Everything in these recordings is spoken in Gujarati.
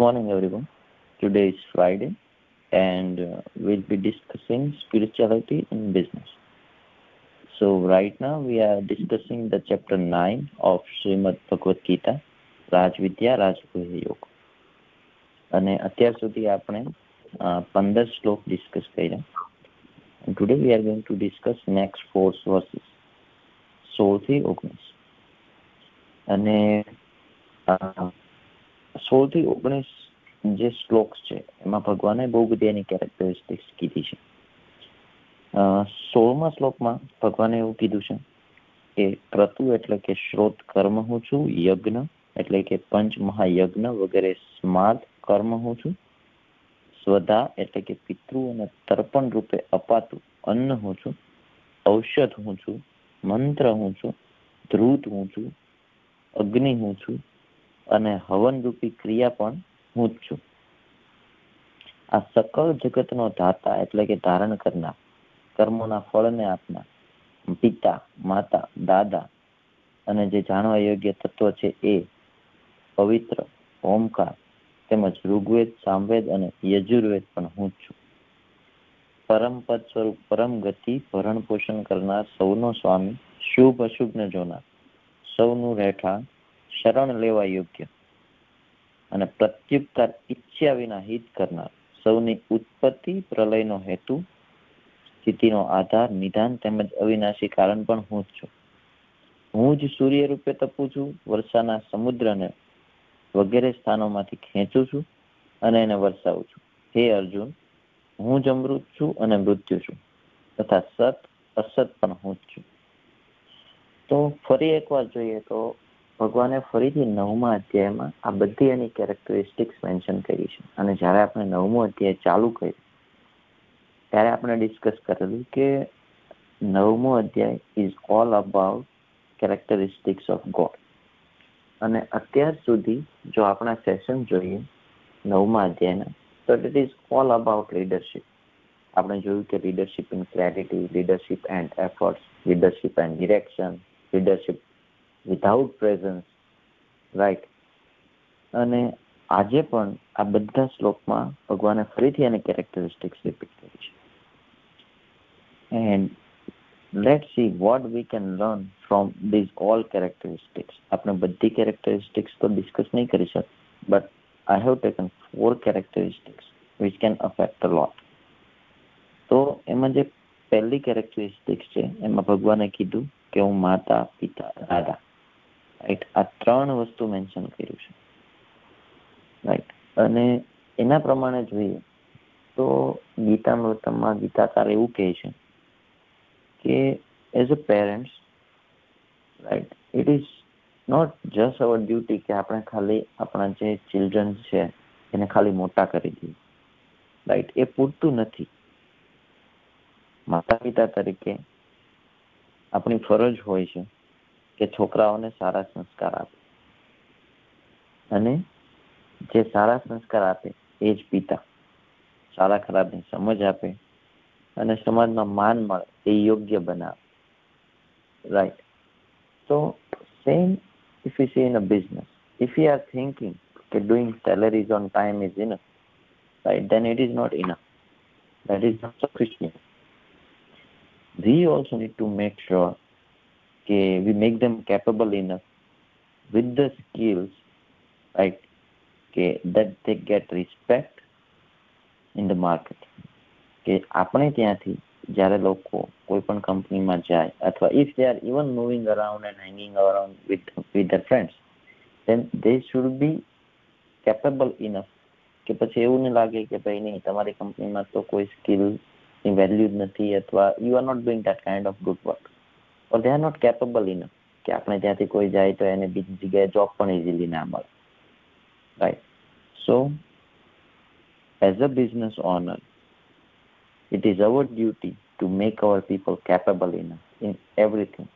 morning, everyone. Today is Friday, and uh, we'll be discussing spirituality in business. So, right now, we are discussing the chapter 9 of Srimad Bhagavad Gita, રાજવિદ્યા Rajgriha યોગ અને અત્યાર સુધી આપણે પંદર શ્લોક ડિસ્કસ કર્યા today we are going to discuss next four verses સોળથી ઓગણીસ અને સોળથી ઓગણીસ જે શ્લોક્સ છે, એમાં ભગવાને બહુ બધી એની કેરેક્ટરિસ્ટિક્સ કીધી છે. સોળમા શ્લોકમાં ભગવાને એવું કીધું છે કે ક્રતુ એટલે કે શ્રોત કર્મ હું છું, યજ્ઞ એટલે કે પંચ મહાયજ્ઞ વગેરે સ્માર્ટ કર્મ હું છું, સ્વધા એટલે કે પિતૃ અને તર્પણ રૂપે અપાતું અન્ન હું છું, ઔષધ હું છું, મંત્ર હું છું, ધ્રુત હું છું, અગ્નિ હું છું અને હવન રૂપી ક્રિયા પણ હું જ છું. આ સકળ જગતનો ધાતા એટલે કે ધારણ કરનાર, કર્મોના ફળને આપનાર, પિતા, માતા, દાદા અને જે જાણવા યોગ્ય તત્વ છે એ પવિત્ર, ઓમકાર તેમજ ઋગ્વેદ, સામવેદ અને યજુર્વેદ પણ હું જ છું. પરમ પદ સ્વરૂપ, પરમ ગતિ, ભરણ પોષણ કરનાર સૌનો સ્વામી શુભ અશુભને જોનાર, સૌનું રહેઠાણ શરણ લેવા યોગ્ય. અને પ્રત્યુત્તર ઈચ્છ્યા વિના હિત કરનાર સૌની ઉત્પત્તિ પ્રલયનો હેતુ, સ્થિતિનો આધાર, નિધાન તેમજ અવિનાશી કારણ પણ હું જ છું. હું જ સૂર્ય રૂપે તપું છું, વર્ષાના સમુદ્રને વગેરે સ્થાનોમાંથી ખેંચું છું અને એને વરસાવું છું. હે અર્જુન, હું જ અમૃત છું અને મૃત્યુ છું તથા સત અસત પણ હું જ છું. તો ફરી એકવાર જોઈએ તો ભગવાને ફરીથી નવમા અધ્યાયમાં આ બધી એની કેરેક્ટરિસ્ટિક્સ મેન્શન કરી છે. અને જ્યારે આપણે નવમો અધ્યાય ચાલુ કર્યું, ત્યારે આપણે ડિસ્કસ કરેલું કે નવમો અધ્યાય is all about characteristics of God અને અત્યાર સુધી જો આપણા સેશન જોઈએ નવમા અધ્યાયના, તો it is all about leadership આપણે જોયું કે leadership in clarity leadership and efforts leadership and direction leadership without presence right અને આજે પણ આ બધા શ્લોકમાં ભગવાને ફરીથી એની કેરેક્ટરિસ્ટિક્સ રિપીટ કરી છે and let's see what we can learn from these all characteristics આપણે બધી characteristics તો ડિસ્કસ નહીં કરી શક but I have taken four characteristics which can affect a lot તો એમાં જે પહેલી કેરેક્ટરિસ્ટિક્સ છે એમાં ભગવાને કીધું કે હું માતા પિતા દાદા રાઈટ આ ત્રણ વસ્તુ મેન્શન કર્યું છે. રાઈટ અને એના પ્રમાણે જોઈએ તો ગીતામૃતમમાં ગીતાકાર એવું કહે છે કે as a parents right it is not just our duty કે આપણે ખાલી આપણા જે ચિલ્ડ્રન છે એને ખાલી મોટા કરી દઈએ. રાઈટ એ પૂરતું નથી. માતા પિતા તરીકે આપણી ફરજ હોય છે કે છોકરાઓને સારા સંસ્કાર આપે અને જે સારા સંસ્કાર આપે એ જ પિતા સારા ખરાબની સમજ આપે અને સમાજમાં માન મળે એ યોગ્ય બનાવે right same if you see in a business if you are thinking that doing salaries on time is enough right then it is not enough that is not sufficient we also need to make sure okay, we make them capable enough with the skills right okay, that they get respect in the market. કે આપણે ત્યાંથી જ્યારે લોકો કોઈ પણ કંપનીમાં જાય અથવા if they are even moving around and hanging around with with their friends then they should be capable enough કે પછી એવું નહીં લાગે કે ભાઈ નહીં તમારી કંપનીમાં તો કોઈ સ્કિલની વેલ્યુ જ નથી અથવા you are not doing that kind of good work or they are not capable enough કે આપણે ત્યાંથી કોઈ જાય તો એને બીજી જગ્યાએ જોબ પણ ઇઝીલી ના મળે. Right so as a business owner it is our duty to make our people capable in in everything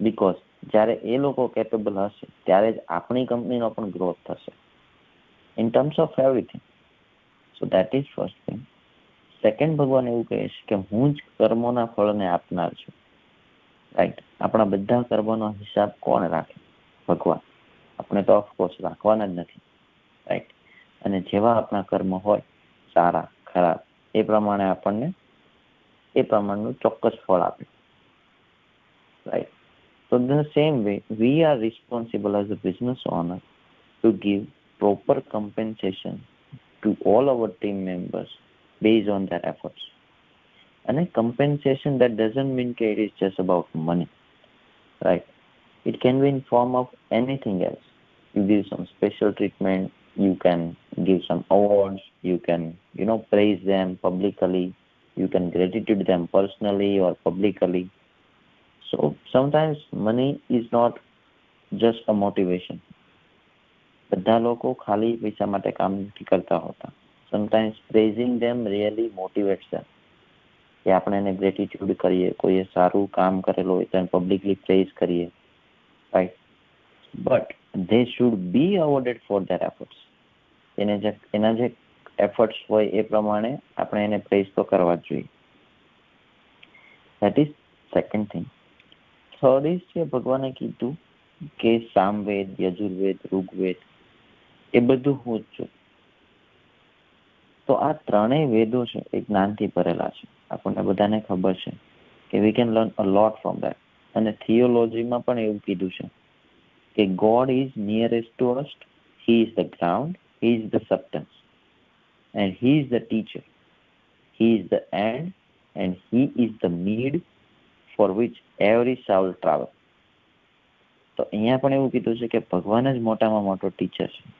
because જ્યારે એ લોકો કેપેબલ હશે, ત્યારે જ આપણી કંપનીનો પણ ગ્રોથ થશે. In terms of everything so that is first thing second ભગવાન એવું કહે છે કે હું જ કર્મોના ફળને આપનાર છું. રાઈટ આપણા બધા કર્મોનો હિસાબ કોણ રાખે ભગવાન આપણે તો ઓફકોર્સ રાખવાના જ નથી રાઈટ અને જેવા આપણા કર્મ હોય સારા ખરાબ એ પ્રમાણે આપણને એ પ્રમાણનું ચોક્કસ ફળ આપે right in the same way, we are responsible as a business owner to give proper compensation to all our team members based on their efforts. And a compensation that doesn't mean that it is just about money, right? It can be in form of anything else. You give some special treatment, you can give some awards, you can, you know, praise them publicly, you can gratitude them personally or publicly. So sometimes money is not just a motivation. બધા લોકો ખાલી પૈસા માટે કામ નથી કરતા હોતા sometimes praising them really motivates them કે આપણે એને ગ્રેટિટ્યુડ કરીએ, કોઈએ સારું કામ કરેલું હોય તો એને પબ્લિકલી પ્રેઝ કરીએ. Right but they should be awarded for their efforts એને જે, એના જે એફર્ટ્સ હોય એ પ્રમાણે આપણે એને પ્રેઝ તો કરવા જ જોઈએ. That is second thing third is છે ભગવાને કીધું કે સામવેદ, યજુર્વેદ, ઋગ્વેદ, એ બધું હું જ છું. તો આ ત્રણેય વેદો છે, એ જ્ઞાનથી ભરેલા છે. આપણને બધાને ખબર છે કે we can learn a lot from that અને થિયોલોજીમાં પણ એવું કીધું છે કે God is nearest to us he is the ground he is the substance and he is the teacher he is the end and he is the need for which every soul travel તો અહીંયા પણ એવું કીધું છે કે ભગવાન જ મોટામાં મોટો ટીચર છે.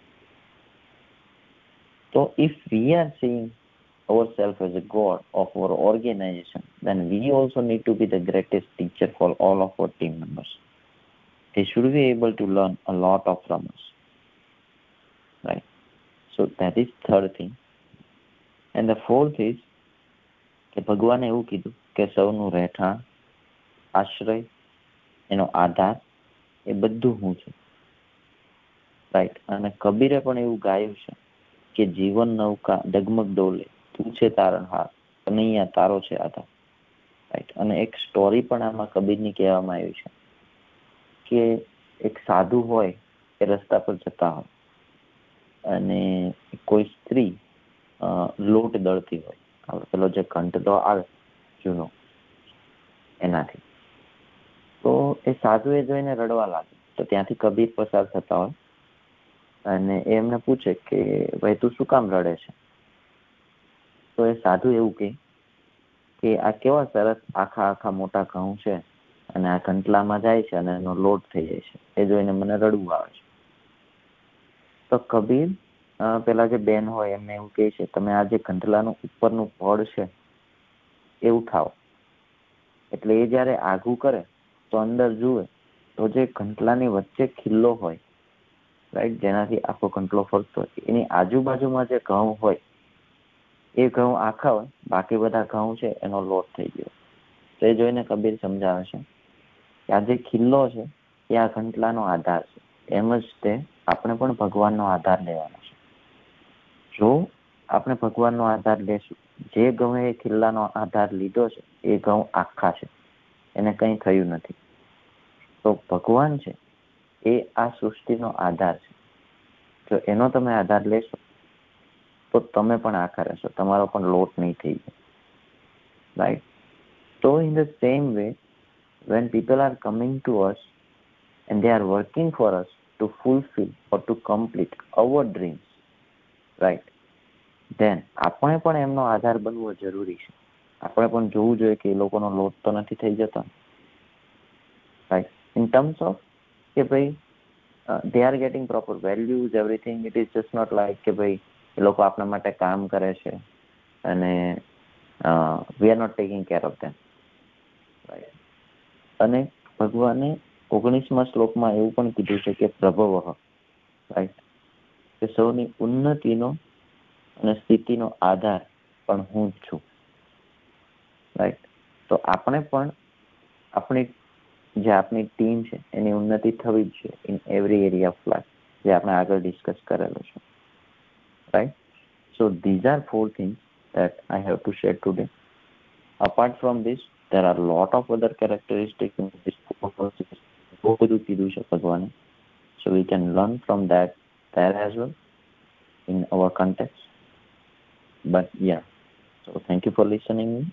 તો if we are seeing ourselves as a god of our organization, then we also need to be the greatest teacher for all of our team members. They should be able to learn a lot of from us. Right? So that is third thing. And the fourth is કે ભગવાને એવું કીધું કે સૌનું રહેઠાણ આશ્રય એનો આધાર એ બધું હું છું રાઈટ અને કબીરે પણ એવું ગાયું છે કે જીવન નૌકા ડગમગ ડોલે તું છે તારણહાર કનૈયા તારો છે આધાર. રાઈટ અને એક સ્ટોરી પણ આમાં કબીરની કહેવામાં આવી છે કે એક સાધુ હોય એ રસ્તા પર જતા હોય અને કોઈ સ્ત્રી લોટ દળતી હોય. પેલો જે ઘંટલો આવે, જૂનો, એનાથી. તો એ સાધુ એ જોઈને રડવા લાગે તો ત્યાંથી કબીર પસાર થતા હોય અને એ એમને પૂછે કે, ભાઈ, તું શું કામ રડે છે? તો એ સાધુ એવું કહે કે, આ કેવા સરસ આખા આખા મોટા ઘઉં છે અને આ ઘંટલામાં જાય છે અને એનો લોટ થઈ જાય છે. એ જોઈને મને રડવું આવે છે. તો કબીર પેલા જે બેન હોય એમને એવું કહે છે, તમે આ જે ઘંટલાનું ઉપરનું પડ છે, એ ઉઠાવો. એટલે એ જ્યારે આઘું કરે, તો અંદર જુએ તો જે ઘંટલાની વચ્ચે ખિલ્લો હોય રાઈટ જેનાથી આખો કંટલો ફરતો એની આજુબાજુમાં જે ઘઉં હોય, એ ઘઉં આખા હોય, બાકી બધા ઘઉં છે, એનો લોટ થઈ ગયો. તો એ જોઈને કબીર સમજાવે છે કે આ જે ખિલ્લો છે, એ આ ઘંટલાનો આધાર છે. એમ જ તે આપણે પણ ભગવાનનો આધાર લેવાનો છે. જો આપણે ભગવાનનો આધાર લેશું, જે ઘઉં એ ખિલ્લાનો આધાર લીધો છે, એ ઘઉં આખા છે. એને કંઈ થયું નથી. તો ભગવાન છે એ આ સૃષ્ટિનો આધાર છે. જો એનો તમે આધાર લેશો, તો તમે પણ આખા રહેશો. તમારો પણ લોટ નહીં થઈ જાય. Right so in the same way, when people are coming to us and they are working for us to fulfill or to complete our dreams, right? Then આપણે પણ એમનો આધાર બનવો જરૂરી છે. આપણે પણ જોવું જોઈએ કે એ લોકોનો લોટ તો નથી થઈ જતો. રાઈટ ઇન ટર્મ્સ ઓફ કે ભાઈ they are getting proper values everything it is just not like કે ભાઈ, એ લોકો આપણા માટે કામ કરે છે અને we are not taking care of them અને ભગવાને ઓગણીસમા શ્લોકમાં એવું પણ કીધું છે કે પ્રભવ. રાઈટ કે સૌની ઉન્નતિનો અને સ્થિતિનો આધાર પણ હું જ છું. રાઈટ તો આપણે પણ આપણી જે આપણી ટીમ છે એની ઉન્નતિ થવી જ છે in every area of life જે આપણે આગળ ડિસ્કસ કરેલો છે right? So these are four things that I have to share today. Apart from this, there are a lot of other characteristics in this four verses. બહુ બધું કીધું છે ભગવાને so we can learn from that there as well our context. But yeah, so thank you for listening.